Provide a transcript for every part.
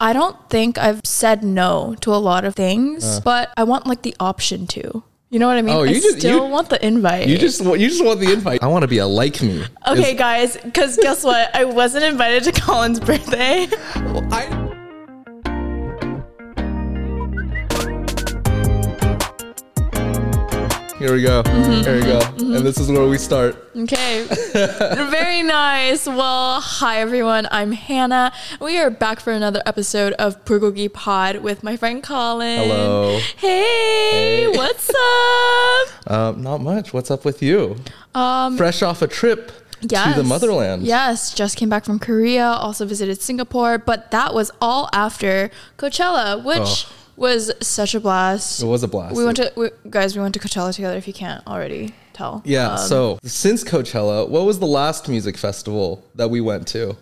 I don't think I've said no to a lot of things, but I want like the option to. You know what I mean? Uh. Oh, I you just- still you- want the invite. You just want you just want the invite. I want to be a like me. okay, guys, because guess what? I wasn't invited to Colin's birthday. I, Here we go. Mm-hmm, Here we go. And this is where we start. Okay. Very nice. Well, hi everyone. I'm Hana. We are back for another episode of Bulgogi Pod with my friend Colin. Hello. Hey, Hey. what's up? Um, not much. What's up with you? Um, Fresh off a trip yes. to the motherland. Yes, just came back from Korea, also visited Singapore, but that was all after Coachella, which Oh. Was such a blast. It was a blast. We went to we, guys. We went to Coachella together. If you can't already tell. Yeah. Um, so since Coachella, what was the last music festival that we went to?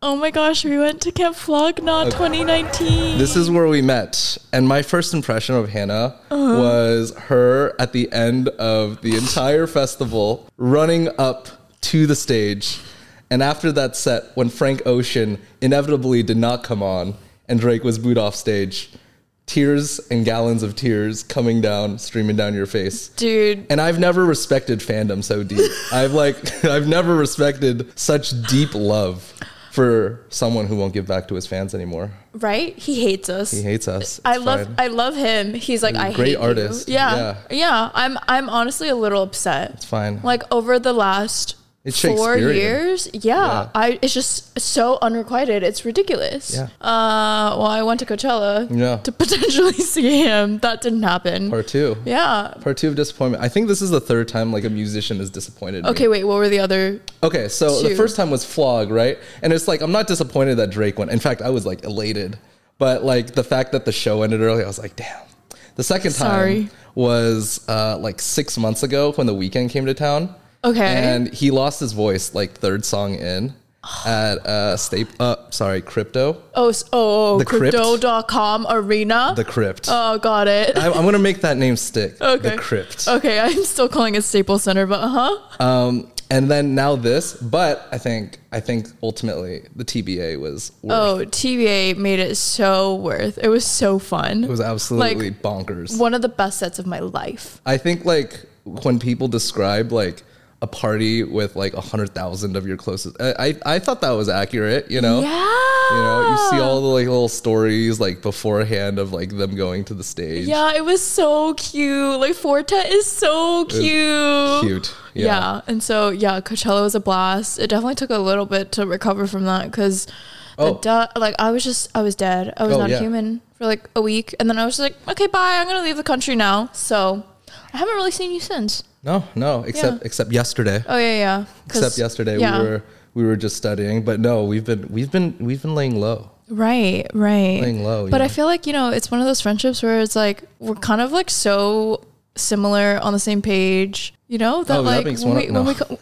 Oh my gosh, we went to Camp Flog Gnaw 2019. This is where we met, and my first impression of Hana Uh-huh. was her at the end of the entire festival running up to the stage. And after that set, when Frank Ocean inevitably did not come on and Drake was booed off stage, tears and gallons of tears coming down, streaming down your face. Dude, And I've never respected fandom so deep. I've like I've never respected such deep love for someone who won't give back to his fans anymore. right? He hates us. He hates us. I love fine. I love him. He's like He's a I great hate you." artist. Yeah. Yeah. yeah. I'm I'm honestly a little upset. It's fine. Like over the last It's four years, yeah, Yeah. I it's just so unrequited. It's ridiculous. Yeah. Uh, well, I went to Coachella Yeah. to potentially see him. That didn't happen. Part two. yeah. Part two of disappointment. I think this is the third time like a musician is disappointed me. Okay, wait. What were the other? Okay, so the first time was Flog, right? And it's like I'm not disappointed that Drake went. In fact, I was like elated. But like the fact that the show ended early, I was like, damn. The second time Sorry. was uh, like six months ago when the Weeknd came to town. Okay. And he lost his voice like third song in at uh Stape uh sorry, Crypto. Oh, oh, oh The Crypt. crypto.com arena. The Crypt. oh, got it. I'm, I'm gonna make that name stick. Okay. The Crypt. okay, I'm still calling it Staples Center, but uh huh. Um, and then now this, but I think I think ultimately the TBA was worth. Oh, tba made it so worth. It was so fun. It was absolutely bonkers. one of the best sets of my life. I think like when people describe like a party with like a hundred thousand of your closest, I, I I thought that was accurate. You know. Yeah. You know, you see all the like little stories like beforehand of like them going to the stage. Yeah, it was so cute. Like Four Tet is so cute. Cute. Yeah. Yeah. And so yeah, Coachella was a blast. It definitely took a little bit to recover from that because Oh. du- like I was just I was dead. I was Oh, not yeah. human for like a week, and then I was just like, okay, bye. I'm gonna leave the country now. So I haven't really seen you since. No, no, except Yeah. except yesterday. Oh yeah, yeah. Except yesterday yeah. we were we were just studying, but no, we've been we've been we've been laying low. Right, right. Laying low, But I feel like, you know, it's one of those friendships where it's like we're kind of like so similar on the same page, you know? That Oh, like makes when we, up- when we co-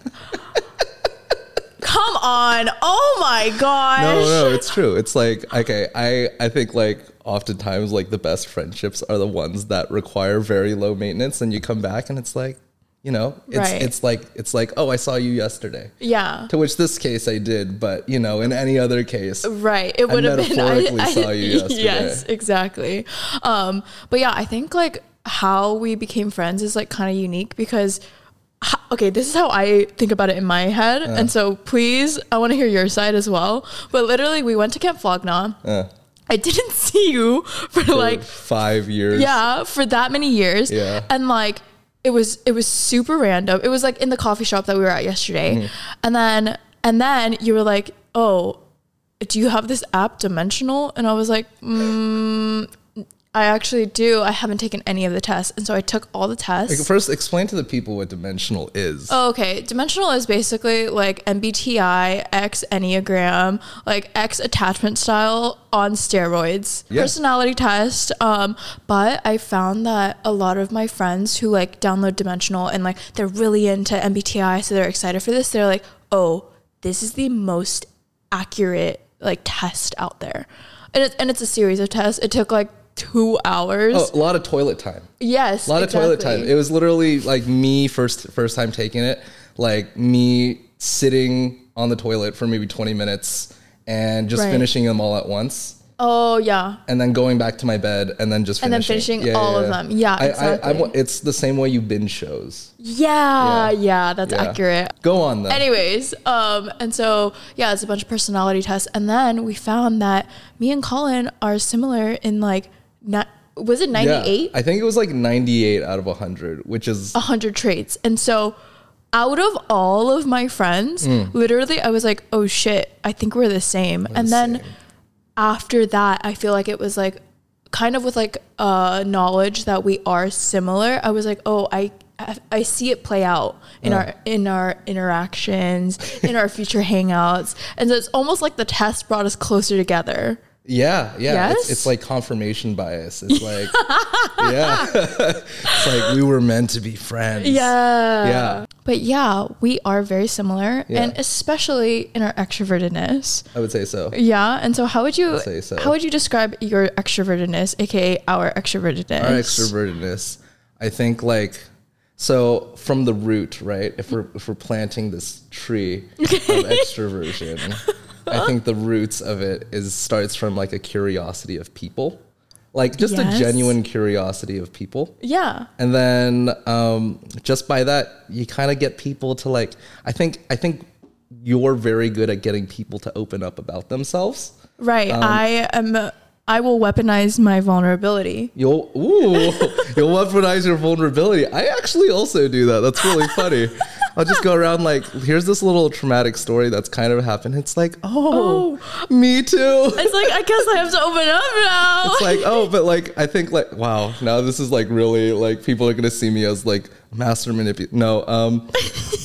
Come on. Oh my gosh. No, no, it's true. It's like okay, I I think like oftentimes like the best friendships are the ones that require very low maintenance, and you come back and it's like, you know, it's Right. it's like it's like oh, I saw you yesterday. Yeah. To which this case I did, but you know, in any other case, Right. It would have been I, I- saw you yesterday. Yes, exactly. Um, but yeah, I think like how we became friends is like kind of unique because okay, this is how I think about it in my head. And so please, I want to hear your side as well. But literally we went to Camp Flog Gnaw. uh, I didn't see you for for like five years. yeah, for that many years. Yeah. And like it was it was super random. It was like in the coffee shop that we were at yesterday. Mm-hmm. And then and then you were like, "Oh, do you have this app Dimensional?" And I was like, mm, I actually do. I haven't taken any of the tests. And so I took all the tests. Like, first, explain to the people what dimensional is. Oh, okay. Dimensional is basically like MBTI, X Enneagram, like X attachment style on steroids. Yeah. Personality test. Um, but I found that a lot of my friends who like download Dimensional and like they're really into MBTI, so they're excited for this, they're like, oh, this is the most accurate like test out there. And, it, and it's a series of tests. It took like two hours. Oh, a lot of toilet time. yes. A lot of toilet time. It was literally like me first first time taking it, like me sitting on the toilet for maybe 20 minutes and just Right. finishing them all at once. Oh yeah. and then going back to my bed and then just And then finishing, finishing all of them. Yeah, I, I, exactly. I'm, it's the same way you binge shows. Yeah, yeah, that's Yeah. accurate. Go on though. Anyways, um, and so yeah, it's a bunch of personality tests, and then we found that me and Colin are similar in like, not was it 98? yeah. I think it was like 98 out of 100, which is 100 traits. And so out of all of my friends, literally I was like, "Oh shit, I think we're the same." and the then same. after that, I feel like it was like kind of with like uh knowledge that we are similar. I was like, "Oh, I I see it play out in our in our interactions, in our future hangouts." And so it's almost like the test brought us closer together. Yeah, yeah. It's, Yes? it's like confirmation bias. It's like, yeah. it's like we were meant to be friends. Yeah. Yeah. But yeah, we are very similar Yeah. and especially in our extrovertedness. I would say so. Yeah. And so how would you say so. how would you describe your extrovertedness, aka our extrovertedness? Our extrovertedness. I think like so from the root, right? If we're if we're planting this tree of extroversion, I think the roots of it is starts from like a curiosity of people. Like just Yes. a genuine curiosity of people. Yeah. and then um, just by that you kind of get people to like i think i think you're very good at getting people to open up about themselves Right. Um, I am I will weaponize my vulnerability. you'll ooh you'll weaponize your vulnerability i actually also do that that's really funny i'll just go around like here's this little traumatic story that's kind of happened. It's like oh, me too. It's like I guess I have to open up now. it's like oh but like i think like wow now this is like really like people are gonna see me as like master manipulator no um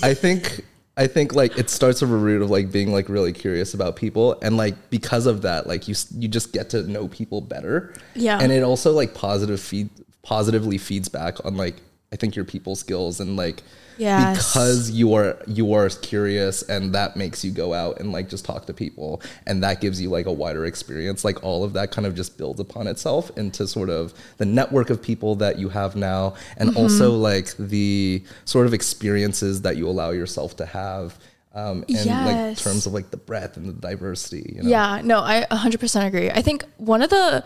i think i think like it starts with a root of like being like really curious about people. And like because of that like you you just get to know people better. Yeah. and it also like positive feed positively feeds back on like i think your people skills and like Yes. because you are you are curious and that makes you go out and like just talk to people and that gives you like a wider experience like all of that kind of just builds upon itself into sort of the network of people that you have now and Mm-hmm. also like the sort of experiences that you allow yourself to have um, in like Yes. terms of like the breadth and the diversity you know? Yeah, no, I 100% agree. I think one of the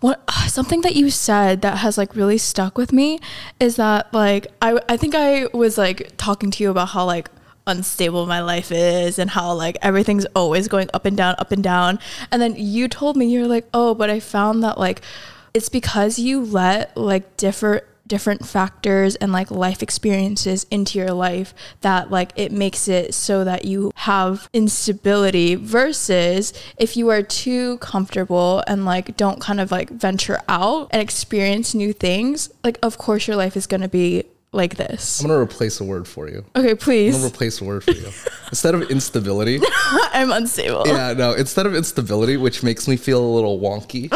one something that you said that has like really stuck with me is that like I I think I was like talking to you about how like unstable my life is and how like everything's always going up and down up and down and then you told me you're like oh but I found that like it's because you let like different different factors and like life experiences into your life that like it makes it so that you have instability versus if you are too comfortable and like don't kind of like venture out and experience new things like of course your life is going to be like this i'm gonna replace a word for you okay please. i'm gonna replace a word for you instead of instability i'm unstable yeah, no, instead of instability, which makes me feel a little wonky,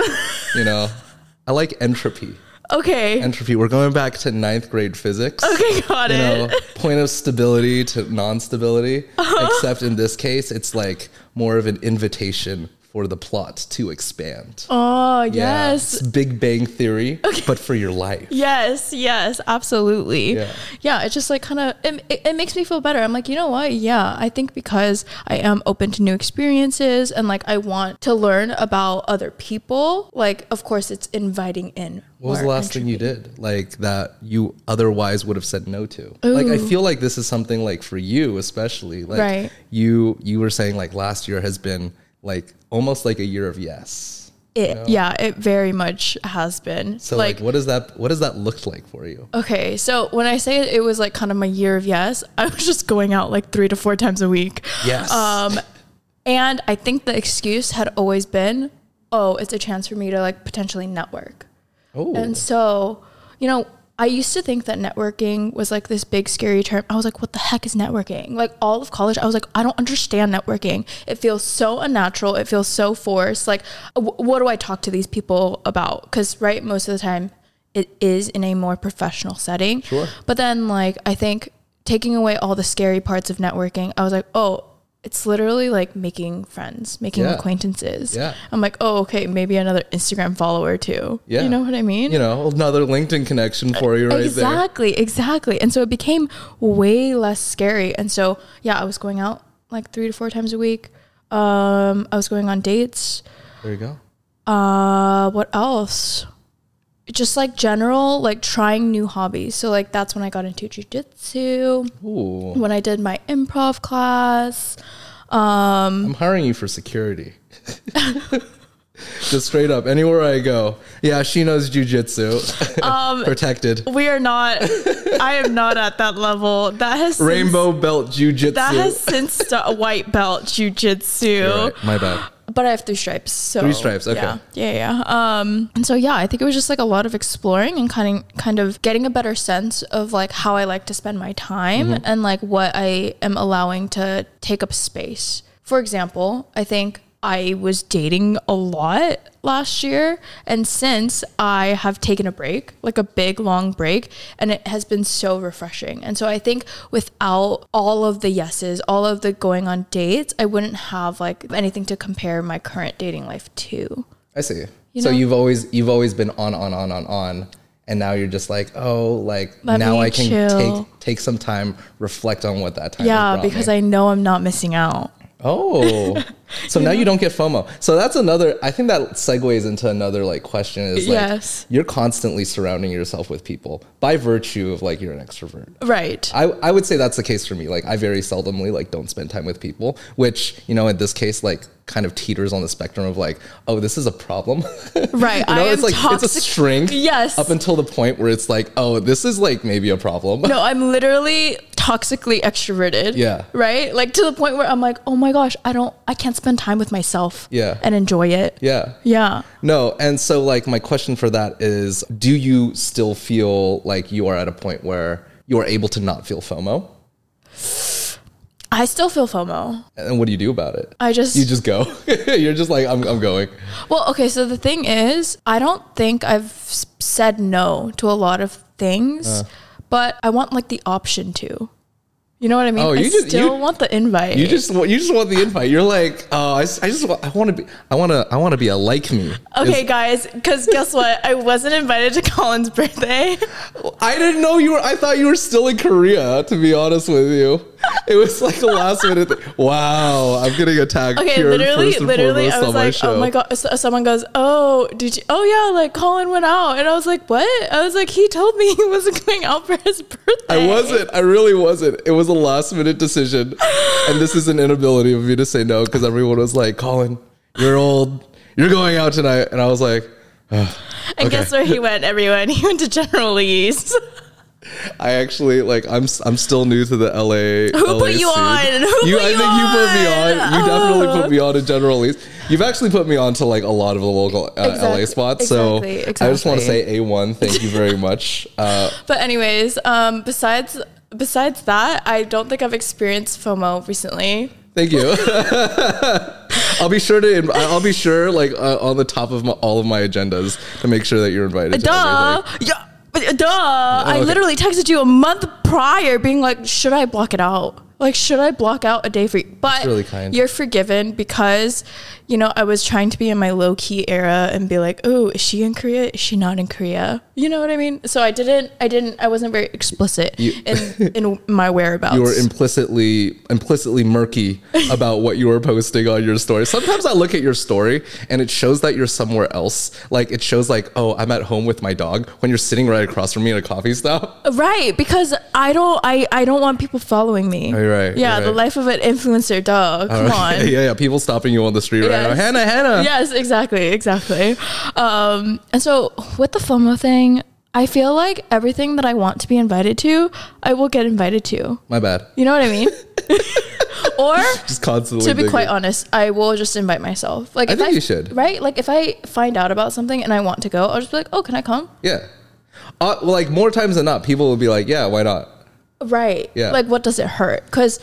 you know, I like entropy. Okay Entropy. We're going back to ninth grade physics. okay got You it know, point of stability to non-stability. Uh-huh. Except in this case, it's like more of an invitation for the plot to expand. oh Yeah, yes it's Big Bang Theory, but for your life. Yes, yes, absolutely. Yeah. Yeah, it just like kind of it, it, it makes me feel better. I'm like, you know what? Yeah, I think because I am open to new experiences and like I want to learn about other people. Like, of course, it's inviting in. What was the last thing you did like that you otherwise would have said no to? Like I feel like this is something like for you especially like Right. you you were saying like last year has been like almost like a year of yes. It, yeah, it very much has been. So like, what does that what does that look like for you? Okay, so when I say it was like kind of my year of yes, I was just going out like three to four times a week. Yes. Um, and I think the excuse had always been, oh, it's a chance for me to like potentially network. oh. And so, you know, I used to think that networking was like this big scary term. I was like, what the heck is networking? Like all of college, I was like, I don't understand networking. It feels so unnatural. It feels so forced. Like, w- what do I talk to these people about? Because, right, most of the time it is in a more professional setting. Sure. But then, like, I think taking away all the scary parts of networking, I was like, oh, it's literally like making friends, making Yeah. acquaintances. Yeah. I'm like, oh, okay, maybe another Instagram follower too. Yeah. You know what I mean? you know, another LinkedIn connection for you right there. exactly, exactly. And so it became way less scary. And so, yeah, I was going out like three to four times a week. Um, I was going on dates. There you go. Uh, what else? Just like general, like trying new hobbies. So like that's when I got into jujitsu. Ooh. When I did my improv class. Um, I'm hiring you for security. Just straight up, anywhere I go. Yeah, she knows jujitsu. Um, Protected. we are not. I am not at that level. That has since- Rainbow belt jujitsu. That has since st- white belt jujitsu. Right, My bad. But I have three stripes. So Three stripes, okay. Yeah, yeah, yeah. Um, and so yeah, I think it was just like a lot of exploring and kind of kind of getting a better sense of like how I like to spend my time Mm-hmm. and like what I am allowing to take up space. For example, I think I was dating a lot last year, and since I have taken a break, like a big long break, and it has been so refreshing. And so I think without all of the yeses, all of the going on dates, I wouldn't have like anything to compare my current dating life to. I see. You so know? you've always you've always been on on on on on, and now you're just like, oh, like Let now I can chill. take take some time, reflect on what that time. Yeah, because I know I'm not missing out. Oh, so now you don't get FOMO. So that's another. I think that segues into another like question is like Yes. you're constantly surrounding yourself with people by virtue of like you're an extrovert. Right. I, I would say that's the case for me. Like I very seldomly like don't spend time with people, which you know in this case like kind of teeters on the spectrum of like oh this is a problem. Right. you know I it's am like it's a toxic- strength. Yes. Up until the point where it's like oh this is like maybe a problem. No, I'm literally toxically extroverted. Yeah. Right? Like to the point where I'm like, oh my gosh, I don't, I can't spend time with myself. Yeah. And enjoy it. yeah. Yeah. No, and so like my question for that is do you still feel like you are at a point where you are able to not feel FOMO? I still feel FOMO. And what do you do about it? I just, You just go. You're just like I'm I'm going. well, okay. So the thing is, I don't think I've said no to a lot of things, Uh. but I want like the option to. You know what I mean? Oh, I you just- still you- want the invite. You just want you just want the invite. You're like, oh, I, I just want, I want to be I want to I want to be a like me. Okay, Is- guys, because guess what? I wasn't invited to Colin's birthday. I didn't know you were. I thought you were still in Korea. To be honest with you, it was like a last minute. Thing. Wow, I'm getting attacked. Okay, here literally, and literally, I was my like, oh my god. So, someone goes, oh, did you? Oh yeah, like Colin went out, and I was like, what? I was like, he told me he wasn't going out for his birthday. I wasn't. I really wasn't. It was a last minute decision, and this is an inability of me to say no because everyone was like, "Colin, you're old. You're going out tonight," and I was like, And okay. guess where he went? Everyone, he went to General Lee's. "I actually like. I'm. I'm still new to the LA. Who LA put you scene. on? Who you, put I you think you put me on? on. You definitely Oh. put me on a General Lee's. You've actually put me on to like a lot of the local uh, LA Exactly, spots. exactly, so I just want to say a one. Thank you very much. Uh, but anyways, um, besides besides that, I don't think I've experienced FOMO recently. Thank you. I'll be sure to. I'll be sure, like uh, on the top of my, all of my agendas, to make sure that you're invited. Duh. Yeah. But, Duh. I okay. literally texted you a month prior being like, should I block it out? Like, should I block out a day for you? But really you're forgiven because, you know, I was trying to be in my low key era and be like, oh, is she in Korea? Is she not in Korea? You know what I mean? So I didn't, I didn't, I wasn't very explicit You- in, in my whereabouts. You were implicitly implicitly murky about what you were posting on your story. Sometimes I look at your story and it shows that you're somewhere else. Like it shows like, oh, I'm at home with my dog when you're sitting right across from me at a coffee stop. right. Because I don't, I, I don't want people following me. You're right, Yeah. you're The life of an influencer dog. Come on. yeah, yeah. People stopping you on the street right now. Yes. Hana, Hana. yes, exactly, exactly. Um, and so with the FOMO thing, I feel like everything that I want to be invited to, I will get invited to. My bad. You know what I mean? or Just constantly. to be quite honest, I will just invite myself. Like I if think I you should. right? Like if I find out about something and I want to go, I'll just be like, "Oh, can I come?" Yeah. Uh, well, like more times than not, people will be like, "Yeah, why not?" Right. Yeah. Like what does it hurt? Cuz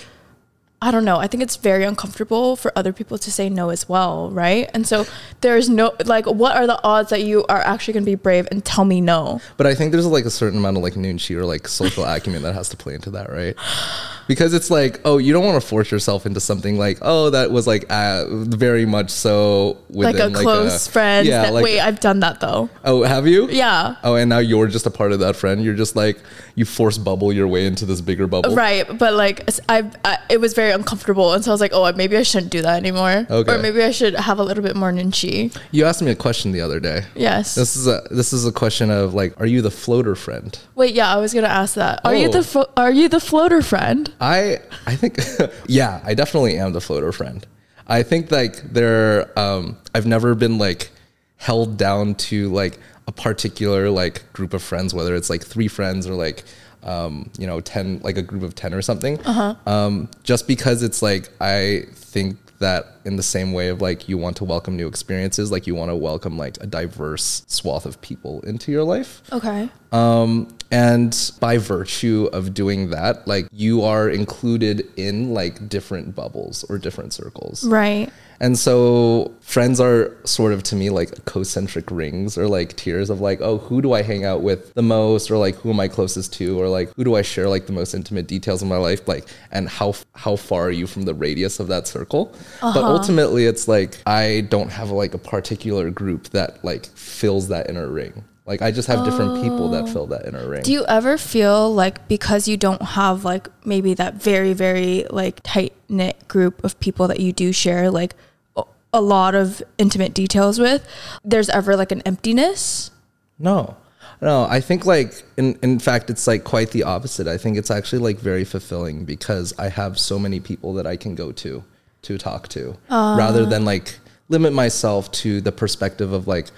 I don't know. I think it's very uncomfortable for other people to say no as well, right? And so there's no like what are the odds that you are actually going to be brave and tell me no? But I think there's like a certain amount of like nunchi or like social acumen that has to play into that, right? because it's like oh you don't want to force yourself into something like oh that was like uh, very much so like a within, close friend. yeah that, like wait, I've done that though. oh have you Yeah. oh and now you're just a part of that friend you're just like you force bubble your way into this bigger bubble Right, but like I, I, it was very uncomfortable, and so I was like, oh, maybe I shouldn't do that anymore, Okay. or maybe I should have a little bit more nunchi. you asked me a question the other day Yes. this is a this is a question of like are you the floater friend Wait, yeah, I was gonna ask that. Are you Oh. the flo- are you the floater friend? I I think yeah, I definitely am the floater friend. I think like there um I've never been like held down to like a particular like group of friends whether it's like three friends or like um you know 10 like a group of 10 or something. Uh-huh. Um just because it's like I think that in the same way of like you want to welcome new experiences like you want to welcome like a diverse swath of people into your life Okay. um, and by virtue of doing that, like you are included in like different bubbles or different circles. Right. And so friends are sort of to me like concentric rings or like tiers of like, oh, who do I hang out with the most or like who am I closest to or like who do I share like the most intimate details of my life like and how how far are you from the radius of that circle? But ultimately it's like I don't have like a particular group that like fills that inner ring. Like I just have different people that oh. fill that inner ring. Do you ever feel like because you don't have like maybe that very very like tight knit group of people that you do share like a- a lot of intimate details with, there's ever like an emptiness? No. No, I think like in in fact it's like quite the opposite. I think it's actually like very fulfilling because I have so many people that I can go to to talk to ah. rather than like limit myself to the perspective of like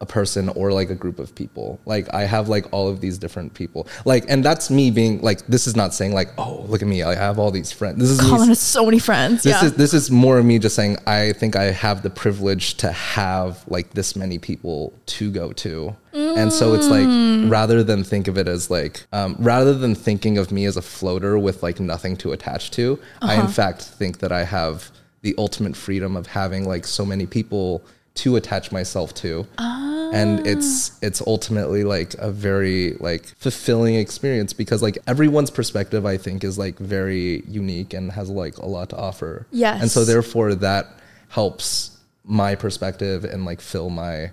a person or like a group of people. Like I have like all of these different people. Like and that's me being like this is not saying like oh look at me I have all these friends. This is Colin has so many friends. this yeah. is this is more of me just saying I think I have the privilege to have like this many people to go to. And so it's like rather than think of it as like um, rather than thinking of me as a floater with like nothing to attach to, I in fact think that I have the ultimate freedom of having like so many people to attach myself to. And ah. it's it's ultimately like a very like fulfilling experience because like everyone's perspective I think is like very unique and has like a lot to offer. Yes. And so therefore that helps my perspective and like fill my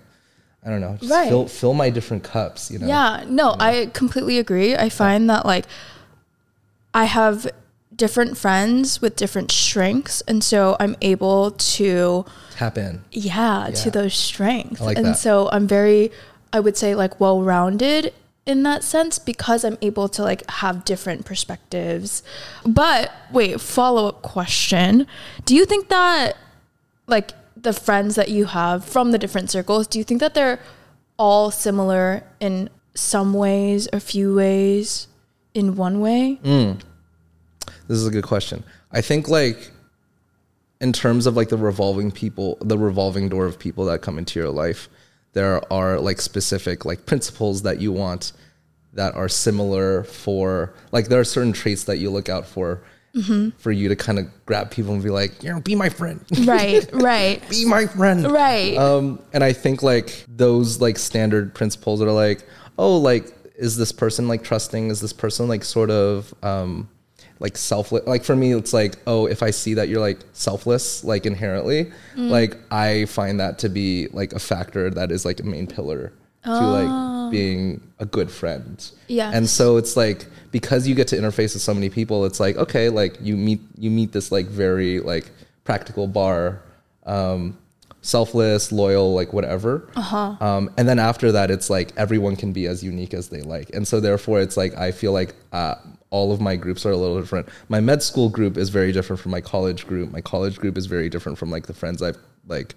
I don't know, just Right. fill fill my different cups, you know. Yeah, no, I completely agree. I find that like I have different friends with different strengths and so I'm able to Tap in. yeah, Yeah. to those strengths. Like and that. so I'm very I would say like well-rounded in that sense because I'm able to like have different perspectives. But wait, follow-up question. Do you think that like the friends that you have from the different circles, do you think that they're all similar in some ways, a few ways, in one way? Mm. This is a good question. I think like in terms of like the revolving people, the revolving door of people that come into your life, there are like specific like principles that you want that are similar for like there are certain traits that you look out for for you to kind of grab people and be like, you know, be my friend. right, right. be my friend. Right. Um, and I think like those like standard principles are like, oh, like is this person like trusting? Is this person like sort of um, like selfless? Like for me, it's like, oh, if I see that you're like selfless, like inherently, like I find that to be like a factor that is like a main pillar to like being a good friend. yeah And so it's like because you get to interface with so many people, it's like okay, like you meet you meet this like very like practical bar, um, selfless, loyal, like whatever. Uh-huh. Um, and then after that, it's like everyone can be as unique as they like, and so therefore, it's like I feel like uh, all of my groups are a little different. My med school group is very different from my college group. My college group is very different from like the friends I've like.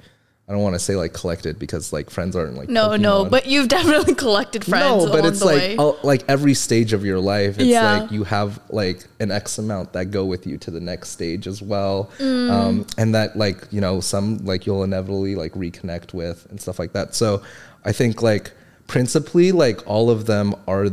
I don't want to say like collected because like friends aren't like no, no, but you've definitely collected friends. No, but it's like oh, like every stage of your life. It's Yeah. like you have like an X amount that go with you to the next stage as well, Mm. um, and that like you know some like you'll inevitably like reconnect with and stuff like that. So I think like principally like all of them are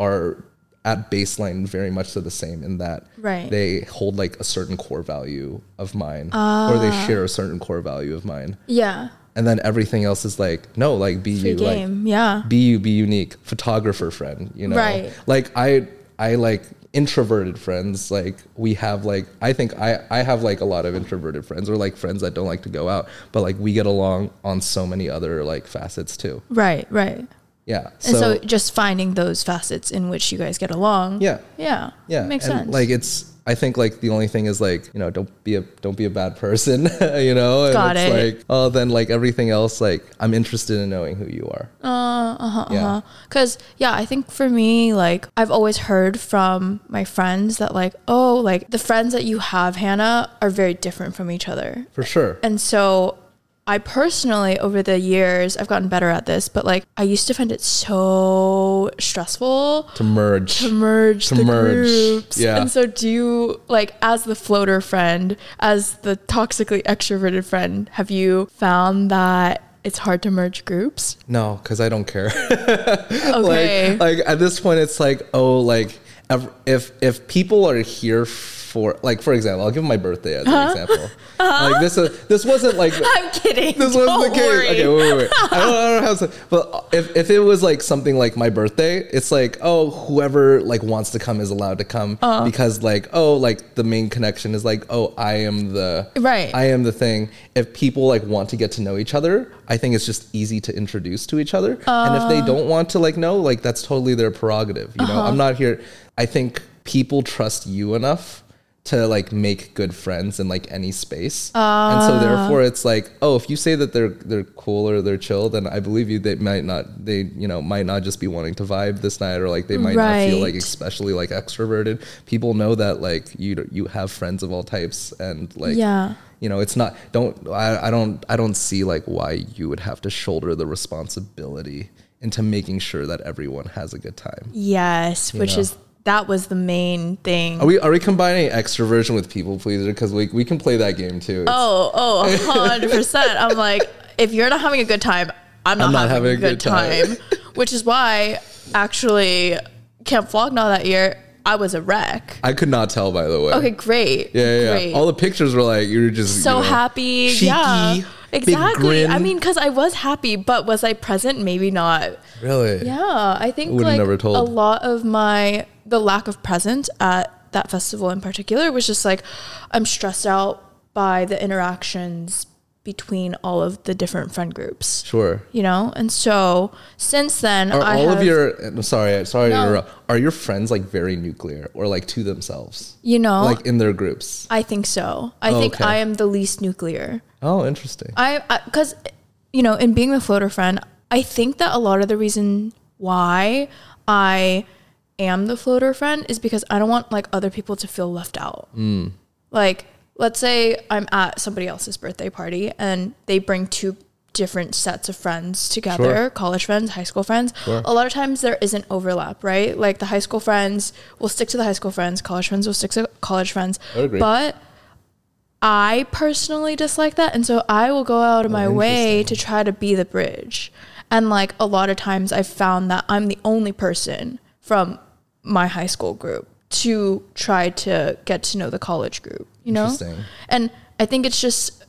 are at baseline very much so the same in that Right. they hold like a certain core value of mine or they Ah. share a certain core value of mine yeah, and then everything else is like no like be free you like game. yeah, be you be unique photographer friend you know Right. like i i like introverted friends like we have like i think i i have like a lot of introverted friends or like friends that don't like to go out but like we get along on so many other like facets too Right, right. Yeah And so, just finding those facets in which you guys get along. yeah Yeah. yeah Makes and, sense. like it's i think like the only thing is like you know don't be a don't be a bad person you know and Got it's it. like oh then like everything else like i'm interested in knowing who you are Uh-huh, Yeah. uh-huh. Cause yeah, I think for me, like I've always heard from my friends that like, oh, like the friends that you have, Hana, are very different from each other. for sure And so I personally, over the years, I've gotten better at this, but like I used to find it so stressful to merge to merge To the merge, groups. yeah. And so do you like as the floater friend, as the toxically extroverted friend, have you found that it's hard to merge groups? no because i don't care Okay. like like at this point it's like oh like if if people are here for like for example i'll give my birthday as Uh-huh. an example like this is this wasn't like I'm kidding. this wasn't the case worry. okay wait wait wait I don't, I don't know how to but if, if it was like something like my birthday it's like oh whoever like wants to come is allowed to come Uh-huh. because like oh like the main connection is like oh i am the Right. i am the thing if people like want to get to know each other i think it's just easy to introduce to each other and if they Uh. don't want to like know like that's totally their prerogative you know Uh-huh. i'm not here i think people trust you enough to like make good friends in like any space. And so ah. therefore it's like oh if you say that they're they're cool or they're chill then i believe you they might not they you know might not just be wanting to vibe this night or like they might not feel like especially like extroverted. People know that like you you have friends of all types and like Yeah. you know it's not don't I, I don't i don't see like why you would have to shoulder the responsibility into making sure that everyone has a good time. Yes, which know. is that was the main thing. are we are we combining extroversion with people pleaser because we, we can play that game too It's- Oh, oh, 100%. I'm like, if you're not having a good time, I'm not, I'm not having, a good, time. Which is why, actually, Camp Flog Gnaw that year, I was a wreck. i could not tell by the way Okay, great. yeah yeah, great. yeah all the pictures were like you were just so you know, happy. cheeky, yeah. Exactly. I mean, because I was happy, but was I present? Maybe not. really Yeah, I think like never told. a lot of my the lack of presence at that festival in particular was just like I'm stressed out by the interactions between all of the different friend groups. sure You know, and so since then, are I all have, of your I'm sorry sorry to interrupt are your friends like very nuclear or like to themselves you know, like in their groups I think so. I Oh, think okay. I am the least nuclear. oh interesting I because you know, in being the floater friend, I think that a lot of the reason why I am the floater friend is because I don't want like other people to feel left out. Mm. Like, let's say I'm at somebody else's birthday party and they bring two different sets of friends together Sure. college friends high school friends Sure. a lot of times there isn't overlap right like the high school friends will stick to the high school friends college friends will stick to college friends I but I personally dislike that. And so I will go out of my way to try to be the bridge. And like a lot of times I've found that I'm the only person from my high school group to try to get to know the college group, you know? And I think it's just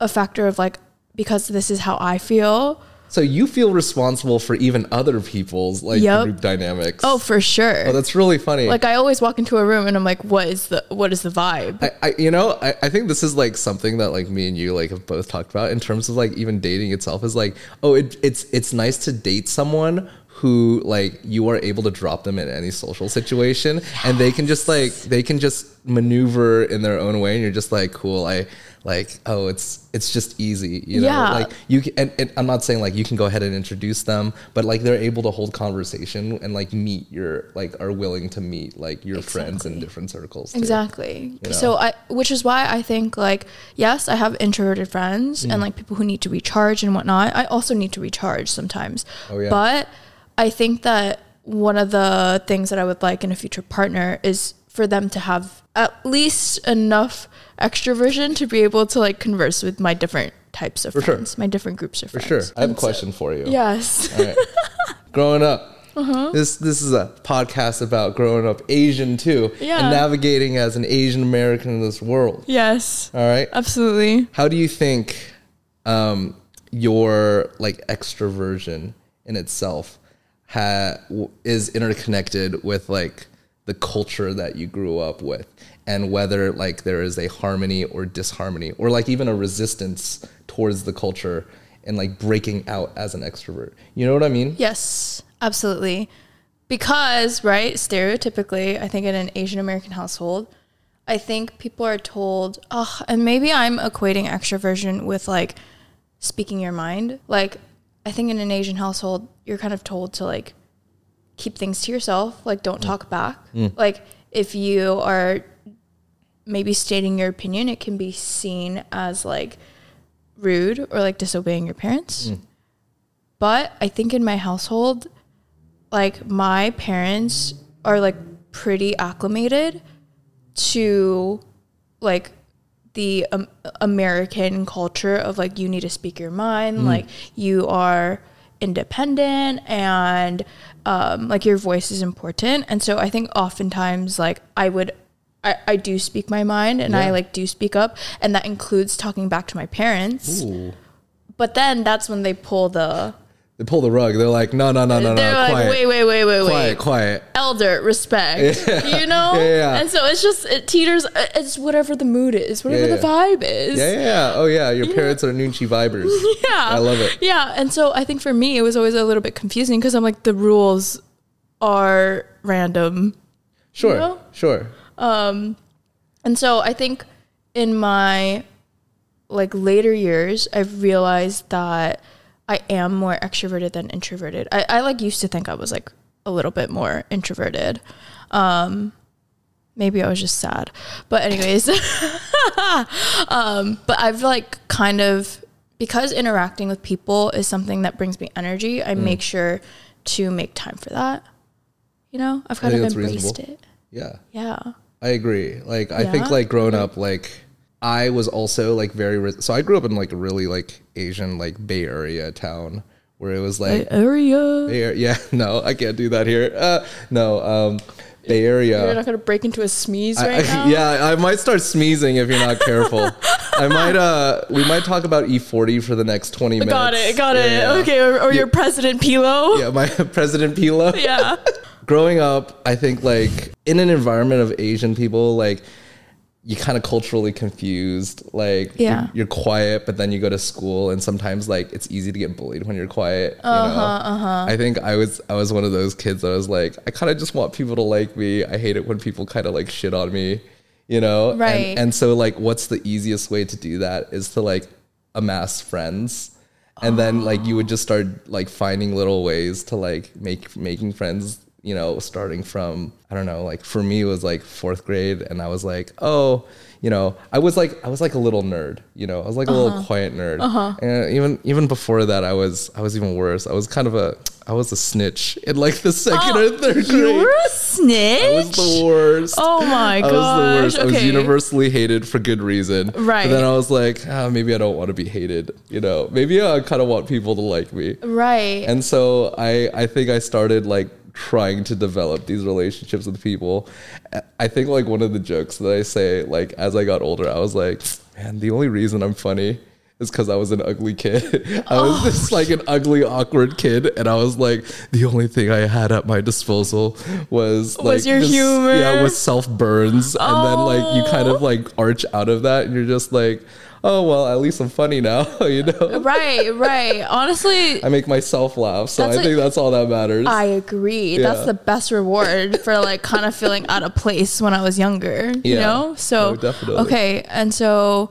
a factor of like, because this is how I feel. So you feel responsible for even other people's like Yep. group dynamics. Oh, for sure. Oh, that's really funny. like I always walk into a room and I'm like, what is the what is the vibe? I, I you know, I, I think this is like something that like me and you like have both talked about in terms of like even dating itself is like, oh, it, it's it's nice to date someone who like you are able to drop them in any social situation and they can just like they can just maneuver in their own way and you're just like cool i like oh it's it's just easy you know Yeah. like you can and, and i'm not saying like you can go ahead and introduce them but like they're able to hold conversation and like meet your like are willing to meet like your friends in different circles too. Exactly. know? So I, which is why I think like, yes, I have introverted friends Mm. and like people who need to recharge and whatnot. I also need to recharge sometimes. Oh, yeah. But I think that one of the things that I would like in a future partner is for them to have at least enough extroversion to be able to like converse with my different types of For sure. friends, my different groups of For friends. For sure. I have a And so- question for you. yes. All right. growing up. Uh-huh. This this is a podcast about growing up Asian too, Yeah. and navigating as an Asian American in this world. yes. All right. Absolutely. How do you think um, your like extroversion in itself ha- is interconnected with like the culture that you grew up with and whether like there is a harmony or disharmony or like even a resistance towards the culture and like breaking out as an extrovert. You know what I mean? Yes, absolutely. Because, right, stereotypically, I think in an Asian American household, I think people are told, oh, and maybe I'm equating extroversion with like speaking your mind. Like, I think in an Asian household, you're kind of told to like keep things to yourself, like, don't mm. talk back. Mm. Like, if you are maybe stating your opinion, it can be seen as like rude or like disobeying your parents. Mm. But I think in my household, like my parents are like pretty acclimated to like the um, American culture of like you need to speak your mind, like you are independent and um, like your voice is important. And so I think oftentimes like I would. I, I do speak my mind and I like do speak up and that includes talking back to my parents. Ooh. But then that's when they pull the They pull the rug. They're like, no, no, no, no, they're no, like, quiet, wait, wait, wait, wait, quiet, wait. quiet. Elder, respect. You know? Yeah, yeah. And so it's just, it teeters, it's whatever the mood is, whatever Yeah, the vibe is. Yeah, yeah, yeah. Oh yeah, your parents are Nunchi vibers. Yeah. I love it. Yeah. And so I think for me, it was always a little bit confusing because I'm like, the rules are random. Sure, know? sure. Um, and so I think in my like later years, I've realized that I am more extroverted than introverted. I, I like used to think I was like a little bit more introverted. Um maybe I was just sad. But anyways. um, but I've like kind of because interacting with people is something that brings me energy, Mm. I make sure to make time for that. You know, I've kind of embraced reasonable. it. Yeah. Yeah. I agree. Like I think like growing up, like I was also like very re- so I grew up in like a really like Asian like Bay Area town where it was like Area. Bay Area. Yeah, no, I can't do that here. Uh, no, um, Bay Area. You're not gonna break into a sneeze I- right I- now. yeah, I might start sneezing if you're not careful. I might. Uh, we might talk about E-40 for the next 20 minutes. Got it. Got Yeah, it. yeah. Okay. Or, or your President Pilo. Yeah, my President Pilo. Yeah. growing up, I think like in an environment of Asian people, like you kind of culturally confused. Like Yeah. you're, you're quiet, but then you go to school, and sometimes like it's easy to get bullied when you're quiet. You Uh-huh, know? I think I was I was one of those kids that was like, I kind of just want people to like me. I hate it when people kind of like shit on me. You know, And- Right. And, so like, what's the easiest way to do that is to like amass friends. And then like you would just start like finding little ways to like make making friends you know, starting from I don't know, like for me it was like fourth grade, and I was like, oh, you know, I was like I was like a little nerd, you know, I was like a little quiet nerd, and even even before that, I was I was even worse. I was kind of a I was a snitch in like the second or third grade. You were a snitch. I was the worst. oh my god! I was the worst. I was universally hated for good reason. Right. But then I was like, ah, maybe I don't want to be hated. You know, maybe I kind of want people to like me. Right. And so I, I think I started like trying to develop these relationships with people. I think like one of the jokes that I say, like as I got older, I was like, man, the only reason I'm funny is because I was an ugly kid. I was oh, just like an ugly, awkward kid, and I was like, the only thing I had at my disposal was like Was your this- humor? Yeah, was self burns, and then like you kind of oh. like arch out of that, and you're just like, oh well, at least I'm funny now, you know. right. Right. Honestly, I make myself laugh, so I like- think that's all that matters. I agree. That's the best reward for like kind of feeling out of place when I was younger. You know? So No, definitely. okay. And so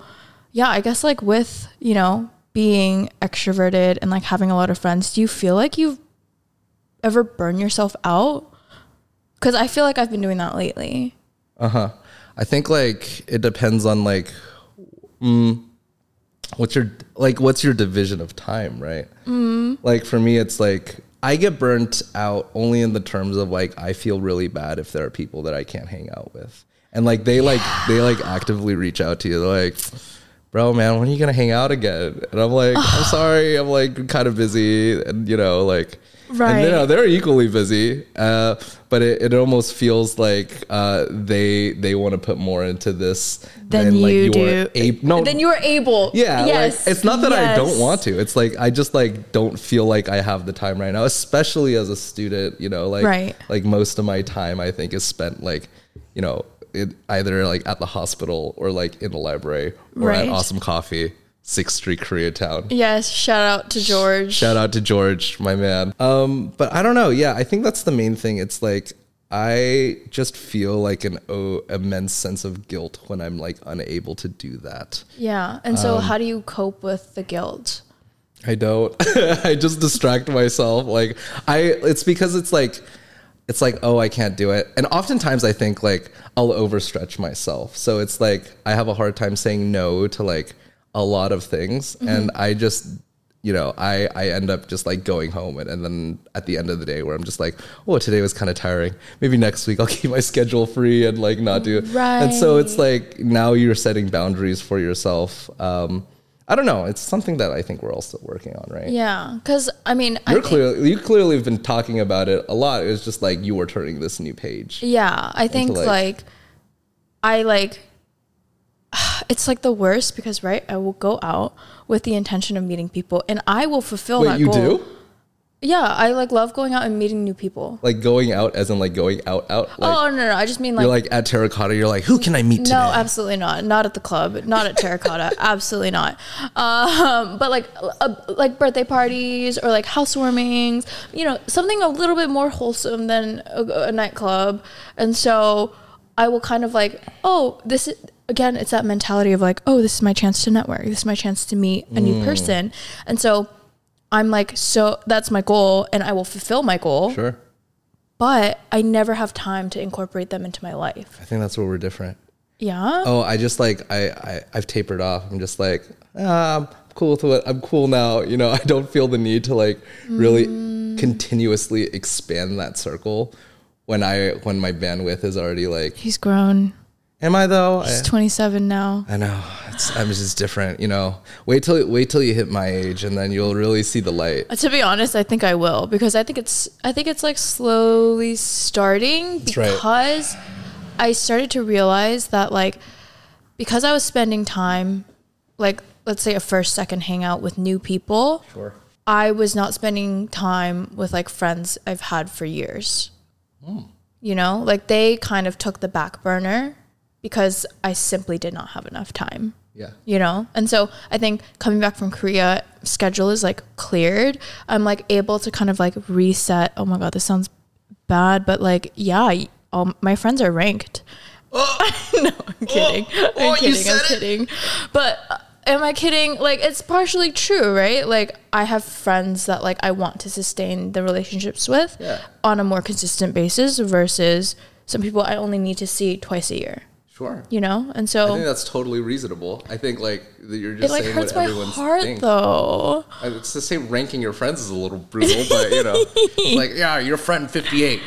yeah, I guess like with, you know, being extroverted and like having a lot of friends, do you feel like you've ever burned yourself out? Cause I feel like I've been doing that lately. Uh huh. I think like it depends on like, mm, what's your like what's your division of time, right? Mm. Like for me, it's like I get burnt out only in the terms of like I feel really bad if there are people that I can't hang out with, and like they like they like actively reach out to you, they're like. bro, man, when are you gonna hang out again? And I'm like, I'm sorry, I'm like kind of busy, and you know, like, Right. And you know, they're equally busy, uh, but it, it almost feels like uh, they they want to put more into this than, like, you were do. ab- no, Then you were able. yeah, Yes. like it's not that I don't want to. It's like I just like don't feel like I have the time right now, especially as a student. You know, like Right. like most of my time I think is spent like you know it, either like at the hospital or like in the library or Right. at Awesome Coffee, Sixth Street, Koreatown. Yes. Shout out to George. Shout out to George, my man. Um, but I don't know. Yeah, I think that's the main thing. It's like I just feel like an oh, immense sense of guilt when I'm like unable to do that. Yeah. And Um, so, how do you cope with the guilt? I don't. I just distract myself. Like I it's because it's like it's like, oh, I can't do it. And oftentimes I think like I'll overstretch myself. So it's like I have a hard time saying no to like a lot of things. And I just you know, I, I end up just like going home and, and then at the end of the day where I'm just like, oh, today was kind of tiring. Maybe next week I'll keep my schedule free and like not do it. And so it's like now you're setting boundaries for yourself. Um, I don't know. It's something that I think we're all still working on, right? Yeah. Because, I mean, You're think- clearly you clearly have been talking about it a lot. It was just like you were turning this new page. Yeah, I think like- like, I like it's like the worst because right, I will go out with the intention of meeting people and I will fulfill Wait, that you goal. do? Yeah, I like love going out and meeting new people. Like going out as in like going out out like oh no, no, no, I just mean like you're like at terracotta, you're like, who can I meet today? no, absolutely not. Not at the club. Not at Terracotta. absolutely not. Um, but like uh, like birthday parties or like housewarmings. You know, something a little bit more wholesome than a, a nightclub. And so I will kind of like, oh, this is again. It's that mentality of like, oh, this is my chance to network. This is my chance to meet a new person. And so I'm like, so that's my goal, and I will fulfill my goal. Sure. But I never have time to incorporate them into my life. I think that's where we're different. Yeah. Oh, I just like I, I I've tapered off. I'm just like ah, I'm cool with it. I'm cool now. You know, I don't feel the need to like really continuously expand that circle when I when my bandwidth is already like. He's grown. Am I though? He's I, 27 now. I know. It's, I'm just different. You know. Wait till wait till you hit my age, and then you'll really see the light. Uh, To be honest, I think I will because I think it's I think it's like slowly starting right. because I started to realize that like because I was spending time like let's say a first second hangout with new people, Sure. I was not spending time with like friends I've had for years. You know, like they kind of took the back burner because I simply did not have enough time. Yeah. you know? And so i think coming back from korea schedule is like cleared. I'm like able to kind of like reset. Oh my god this sounds bad but like yeah all my friends are ranked. No i'm kidding. oh, i'm kidding i'm it. kidding. But uh, am i kidding? Like it's partially true right? Like i have friends that like i want to sustain the relationships with Yeah. on a more consistent basis versus some people i only need to see twice a year Sure. you know and so I think that's totally reasonable. I think like that you're just it like saying hurts what my everyone's heart thinks. though It's the same ranking your friends is a little brutal, but you know, like yeah, your friend 58.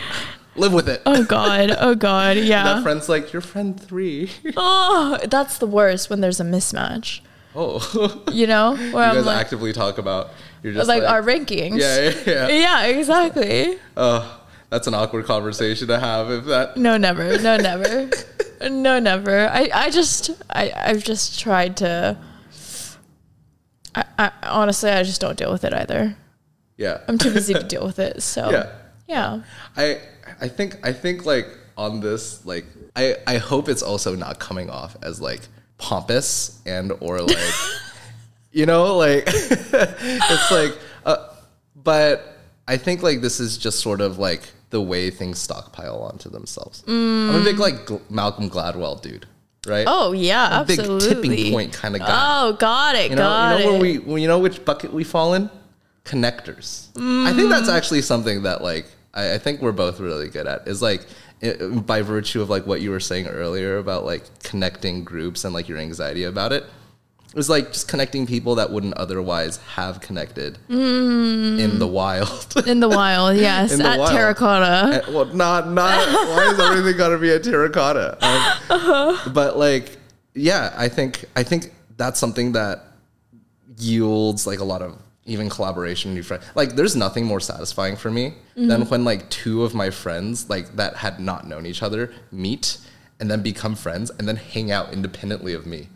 Live with it. Oh God! Oh God! Yeah. that friend's like your friend three. Oh, that's the worst when there's a mismatch. Oh, You know, where you I'm guys like, actively talk about. You're just like, like, our rankings. yeah, yeah, yeah. Yeah, exactly. Oh, that's an awkward conversation to have. If that, No, never. No, never. no, never. I, I just, I, I've just tried to. I, I honestly, I just don't deal with it either. yeah, I'm too busy to deal with it. So yeah. yeah. I, I think, I think like on this, like, I, I hope it's also not coming off as like pompous and or like, you know, like it's like, uh, but I think like this is just sort of like the way things stockpile onto themselves. I'm a big like Gl- Malcolm Gladwell dude, right? Oh yeah, a big absolutely. tipping point kind of guy. Oh, got it. You know, got you know it. where we, you know which bucket we fall in? Connectors. I think that's actually something that like I, I think we're both really good at. Is like it, by virtue of like what you were saying earlier about like connecting groups and like your anxiety about it. It was like just connecting people that wouldn't otherwise have connected mm. in the wild. in the wild, yes, the at wild. terracotta. And- well, not not. why is everything got to be a terracotta? Um, uh-huh. But like, yeah, I think I think that's something that yields like a lot of even collaboration new friends like there's nothing more satisfying for me mm-hmm. than when like two of my friends like that had not known each other meet and then become friends and then hang out independently of me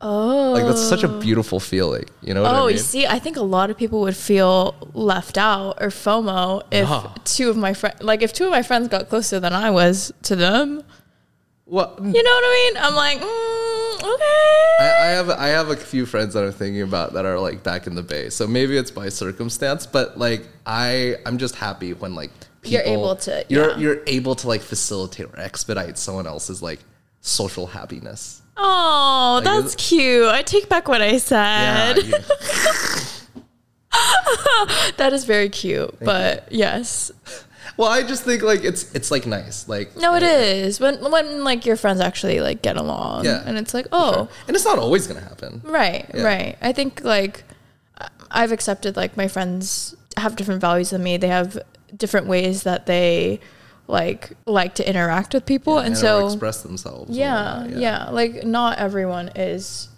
Oh. like that's such a beautiful feeling you know what Oh, i mean you see, I think a lot of people would feel left out or FOMO if Yeah. two of my friends, like if two of my friends got closer than I was to them. well You know what I mean? I'm like, mm, okay. I, I have I have a few friends that I'm thinking about that are like back in the bay. So maybe it's by circumstance, but like I I'm just happy when like people, You're able to- you're yeah. you're able to like facilitate or expedite someone else's like social happiness. Oh, that's cute. I take back what I said. you- That is very cute. but yes. well, I just think like it's it's like nice, like No, it is. When when like your friends actually like get along. Yeah, And it's like, oh, and it's not always gonna happen. Right, Yeah. right. I think like I've accepted like my friends have different values than me. They have different ways that they like like to interact with people, and or so express themselves. and yeah, whatnot, yeah, Like not everyone is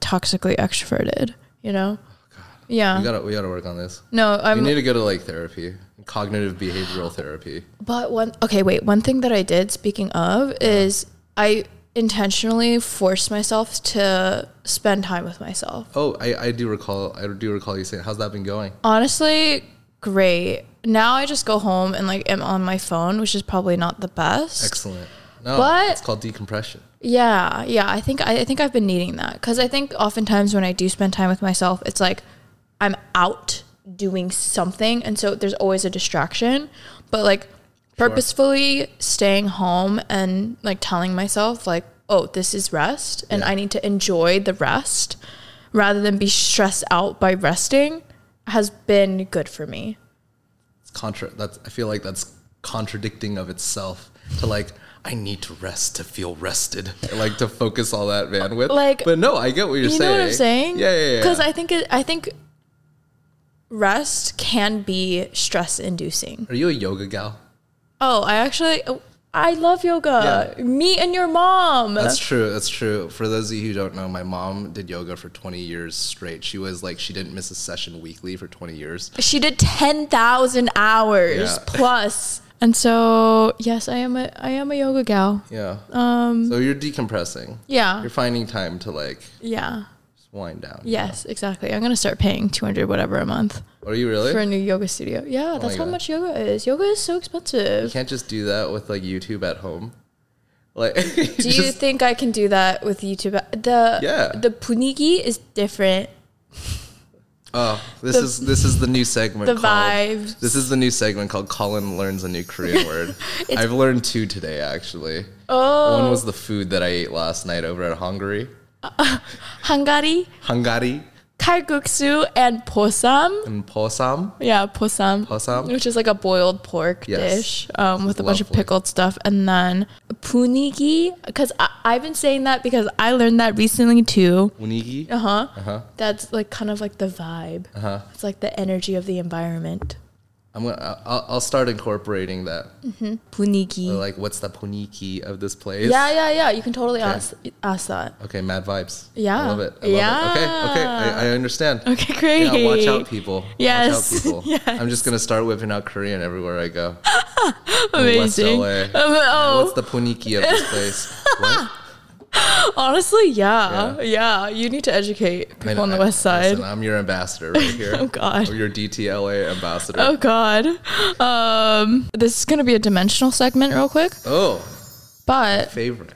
toxically extroverted. You know. Oh, yeah. We gotta we gotta work on this. no. You need to go to like therapy, cognitive behavioral therapy. But one okay, wait. One thing that I did, speaking of, is I intentionally forced myself to spend time with myself. Oh, I, I do recall I do recall you saying, "How's that been going?" Honestly, great. Now I just go home and like am on my phone, which is probably not the best. Excellent. No, But- it's called decompression. Yeah, yeah. I think I, I think I've been needing that because I think oftentimes when I do spend time with myself, it's like I'm out doing something, and so there's always a distraction. But like purposefully staying home and like telling myself like, oh, this is rest, and Yeah. I need to enjoy the rest rather than be stressed out by resting, has been good for me. It's contra. That's I feel like that's contradicting of itself to like I need to rest to feel rested, like to focus all that bandwidth. Like- but no, I get what you're you saying. know what I'm saying? Yeah, yeah, yeah. Because I think it, I think rest can be stress inducing. Are you a yoga gal? Oh, I actually I love yoga. Me and your mom. That's true. That's true. For those of you who don't know, my mom did yoga for 20 years straight. She was like, she didn't miss a session weekly for 20 years. she did ten thousand hours Yeah. plus. And so yes, I am a I am a yoga gal. Yeah. Um. So you're decompressing. Yeah. You're finding time to like Yeah. just wind down. Yes, exactly. I'm gonna start paying two hundred whatever a month Are you really? for a new yoga studio. Yeah, oh that's how much yoga is. Yoga is so expensive. You can't just do that with like YouTube at home. Like, Do you think I can do that with YouTube? The Yeah. the punigi is different. Oh, this The- is this is the new segment. the called, vibes. This is the new segment called Colin learns a new Korean word. I've learned two today actually. Oh, One was the food that I ate last night over at Hungary, hangari, Hungary, kalguksu, and posam. and posam. Yeah, posam. Posam? Which is like a boiled pork Yes. dish um, with a bunch of pickled stuff. And then punigi, because I've been saying that because I learned that recently too. Unigi. Uh huh. Uh huh. That's like kind of like the vibe. Uh huh. It's like the energy of the environment. I'm gonna. I'll, I'll start incorporating that. Punigi. Like, what's the puniki of this place? yeah, yeah, yeah. You can totally ask ask that. Okay, mad vibes. Yeah. I love it. I love Yeah. it. Okay, okay. I, I understand. Okay, great. Yeah, watch out, people. Yes, Watch out, people. yes. I'm just gonna start whipping out Korean everywhere I go. In West LA. Um, oh, What's the puniki of this place? What? honestly, yeah, Yeah. You need to educate people I mean, on the I- west side. listen, I'm your ambassador right here. Oh, God. Or your DTLA ambassador. Oh God. Um, this is gonna be a dimensional segment, real quick, Oh, but favorite.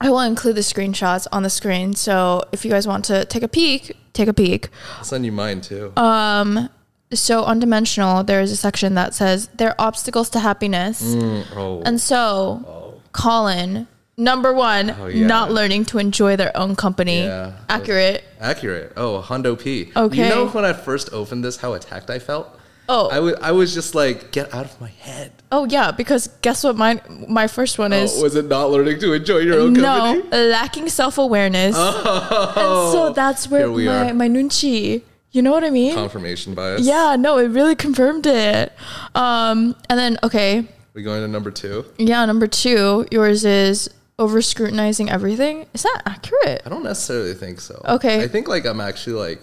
I will include the screenshots on the screen. So if you guys want to take a peek, take a peek. I'll send you mine too. Uh, So on dimensional, there is a section that says there are obstacles to happiness, Mm, oh. and so Colin, number one, Oh, yeah. not learning to enjoy their own company. Yeah. Accurate. Accurate. Oh, Hondo P. Okay. You know when I first opened this, how attacked I felt? Oh. I was, I was just like, get out of my head. Oh yeah, because guess what? My my first one is Oh, was it not learning to enjoy your own no company? lacking self awareness, Oh. and so that's where my are. my nunchi. You know what I mean? Confirmation bias. Yeah, no, it really confirmed it. Um, and then okay, We going to number two? yeah, number two, yours is over scrutinizing everything. Is that accurate? I don't necessarily think so. Okay. I think like I'm actually like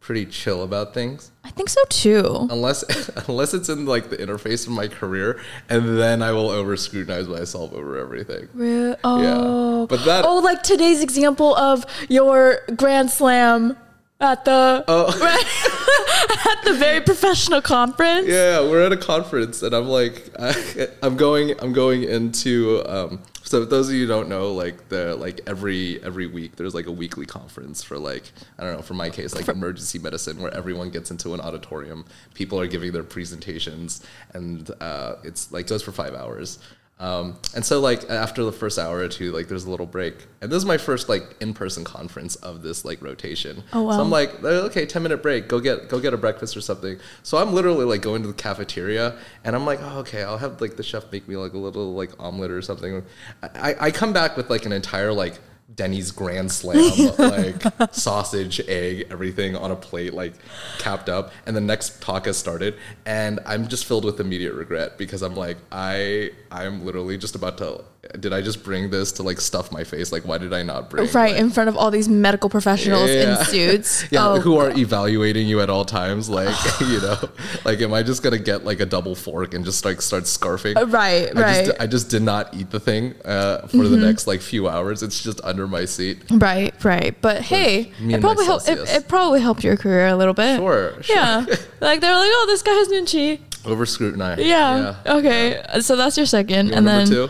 pretty chill about things. I think so too. Unless unless it's in like the interface of my career and then I will over scrutinize myself over everything. Re- Oh, But that- oh, like today's example of your Grand Slam at the Oh. at the very professional conference. Yeah, we're at a conference, and I'm like, I, I'm going, I'm going into. Um, so those of you who don't know, like the like every every week, there's like a weekly conference for like I don't know, for my case, like emergency medicine, where everyone gets into an auditorium, people are giving their presentations, and uh, it's like goes for five hours. Um, and so like after the first hour or two, like there's a little break, and this is my first like in-person conference of this like rotation. Oh, wow. So I'm like, okay, ten minute break, go get go get a breakfast or something. So I'm literally like going to the cafeteria, and I'm like, oh, okay, I'll have like the chef make me like a little like omelet or something. I, I come back with like an entire like Denny's Grand Slam, like sausage, egg, everything on a plate, like capped up. And the next talk has started, and I'm just filled with immediate regret because I'm like, I I'm literally just about to. Did I just bring this to like stuff my face? Like, why did I not bring? It? Right like, in front of all these medical professionals Yeah. in suits. yeah, Oh, who are evaluating you at all times. Like, you know, like, am I just gonna get like a double fork and just like start scarfing? right, I right, Mm-hmm. just, I just did not eat the thing uh, for the next like few hours. It's just under my seat. right, right. But hey, it probably helped. It, it probably helped your career a little bit. Sure, sure. Yeah, like they're like, oh, this guy has Nunchi. Over scrutinize. Yeah. Okay. So that's your second, You and then two?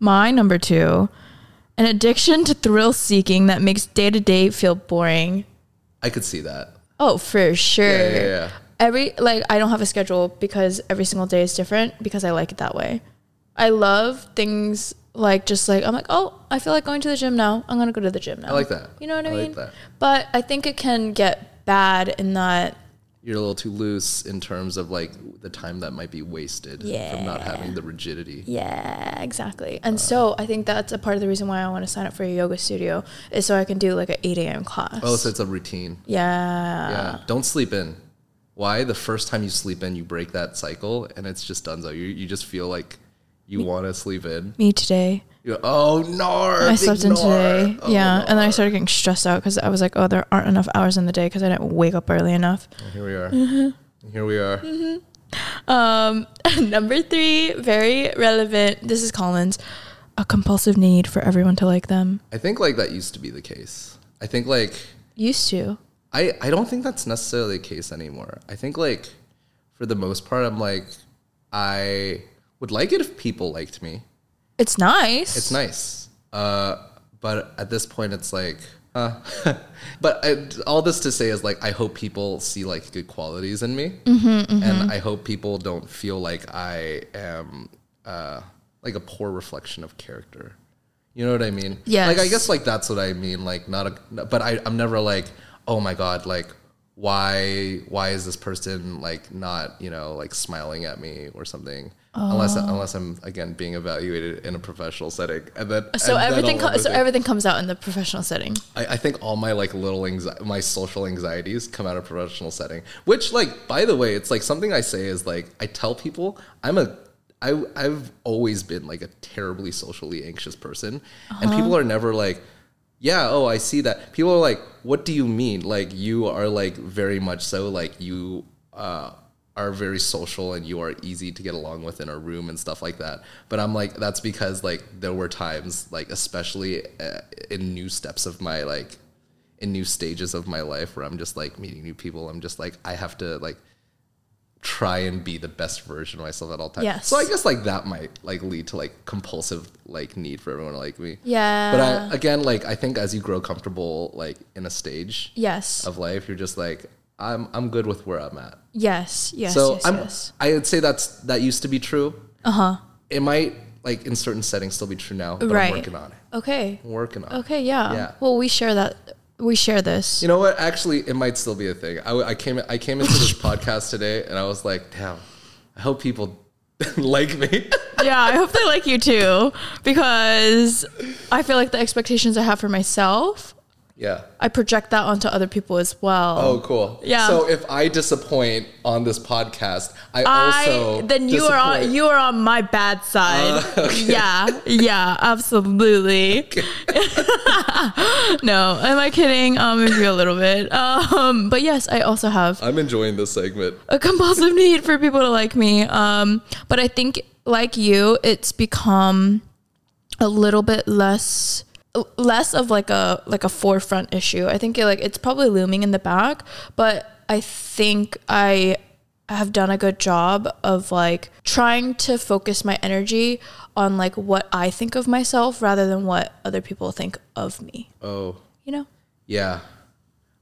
My number two, an addiction to thrill seeking that makes day to day feel boring. I could see that. Oh, for sure. Yeah, yeah, yeah. Every like I don't have a schedule because every single day is different because I like it that way. I love things like just like I'm like, oh, I feel like going to the gym now. I'm gonna go to the gym now. I like that. You know what I, I like mean? that. But I think it can get bad in that You're a little too loose in terms of like the time that might be wasted from not having the rigidity. Yeah, exactly. And so I think that's a part of the reason why I want to sign up for a yoga studio is so I can do like an 8 a.m. class. Oh, so it's a routine. yeah. Yeah. Don't sleep in. Why? The first time you sleep in, you break that cycle, and it's just done. So you you just feel like you want to sleep in. Me today. You're, oh no! I slept in today. yeah. And then I started getting stressed out because I was like, oh, there aren't enough hours in the day because I didn't wake up early enough. Here we are. Mm-hmm. Here we are. Um, number three, very relevant. This is Colin's. A compulsive need for everyone to like them. I think like that used to be the case. I think like Used to. I I don't think that's necessarily the case anymore. I think like for the most part, I'm like I would like it if people liked me. It's nice. It's nice. Uh, but at this point, it's like, uh, but I, all this to say is like, I hope people see like good qualities in me, Mm-hmm, and I hope people don't feel like I am uh, like a poor reflection of character. You know what I mean? Yes. Like I guess like that's what I mean. Like not a, but I I'm never like, oh my god, like why why is this person like not you know like smiling at me or something unless unless I'm again being evaluated in a professional setting and then so and everything co- so everything comes out in the professional setting. I, I think all my like little anxi- my social anxieties come out of professional setting. Which like by the way, it's like something I say is like I tell people I'm a I I've always been like a terribly socially anxious person, and people are never like. Yeah, oh, I see that. People are like, "What do you mean?" Like you are like very much so like you uh are very social and you are easy to get along with in a room and stuff like that. But I'm like, that's because like there were times, like especially uh, in new steps of my like, in new stages of my life where I'm just like meeting new people. I'm just like I have to like try and be the best version of myself at all times. Yes. So I guess like that might like lead to like compulsive like need for everyone to like me. Yeah. But I, again, like I think as you grow comfortable like in a stage yes. of life, you're just like I'm I'm good with where I'm at. yes. Yes. So yes. I'm, yes. I would say that's that used to be true. Uh huh. It might like in certain settings still be true now, but Right. I'm working on it. Okay. I'm working on it. Okay. Yeah. Yeah. Well, we share that. We share this. You know what? Actually, it might still be a thing. I, I came I came into this podcast today and I was like, damn, I hope people like me. yeah, I hope they like you too because I feel like the expectations I have for myself Yeah. I project that onto other people as well. Oh, cool. Yeah. So if I disappoint on this podcast, I, I also then you are on you are on my bad side. Yeah, yeah, absolutely. no, am I kidding? Um, maybe a little bit. Um, but yes, I also have I'm enjoying this segment. a compulsive need for people to like me. Um, but I think like you, it's become a little bit less less of like a like a forefront issue. I think it, like it's probably looming in the back, but I think I have done a good job of like trying to focus my energy on like what I think of myself rather than what other people think of me. Oh, You know? yeah.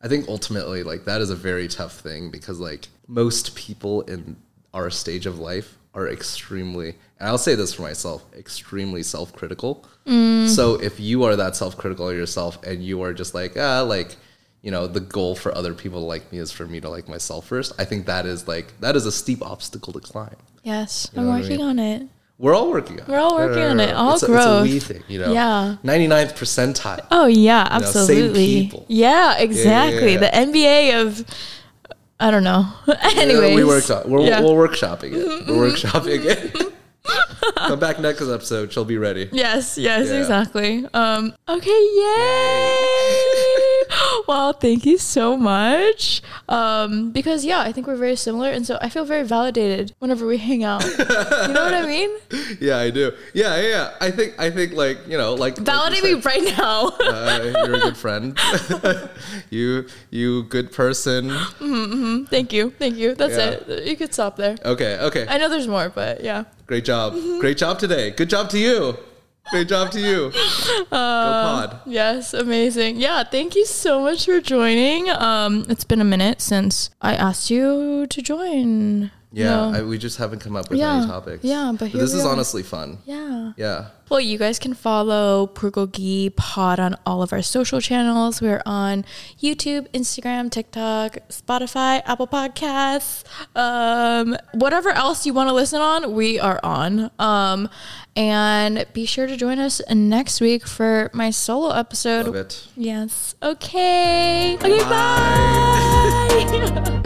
I think ultimately, like, that is a very tough thing because, like, most people in our stage of life are extremely, and I'll say this for myself, extremely self critical. So if you are that self critical of yourself and you are just like, ah, like, you know, the goal for other people to like me is for me to like myself first, I think that is like, that is a steep obstacle to climb. Yes, know I'm what I working mean? on it. We're all working on it. We're all working on it. All it's a, growth. It's a we thing, you know? Yeah. 99th percentile. Oh yeah, know, same absolutely. people. Yeah, exactly. yeah. The NBA of I don't know. Anyways, Yeah, we worked on. We're, yeah. We're workshopping it. We're workshopping it. Come back next episode. She'll be ready. Yes, yes, Yeah. exactly. Um, okay, yay! well, thank you so much. Um, because yeah, I think we're very similar, and so I feel very validated whenever we hang out. you know what I mean? Yeah, I do. Yeah, yeah. yeah. I think. I think. Like you know, like like Validate you me said, right now. uh, you're a good friend. you, you, good person. thank you, thank you. That's Yeah. it. You could stop there. Okay. Okay. I know there's more, but yeah. Great job. Great job today. Good job to you. Great job to you. Go Uh, pod. Yes, amazing. Yeah, thank you so much for joining. Um, it's been a minute since I asked you to join. Yeah, No. I, we just haven't come up with Yeah, any topics. yeah, but here this is are. honestly fun. yeah. Yeah. Well, you guys can follow Bulgogi Pod on all of our social channels. We're on YouTube, Instagram, TikTok, Spotify, Apple Podcasts, um, whatever else you want to listen on, we are on. Um, and be sure to join us next week for my solo episode. Love it. Yes. Okay. Okay, bye.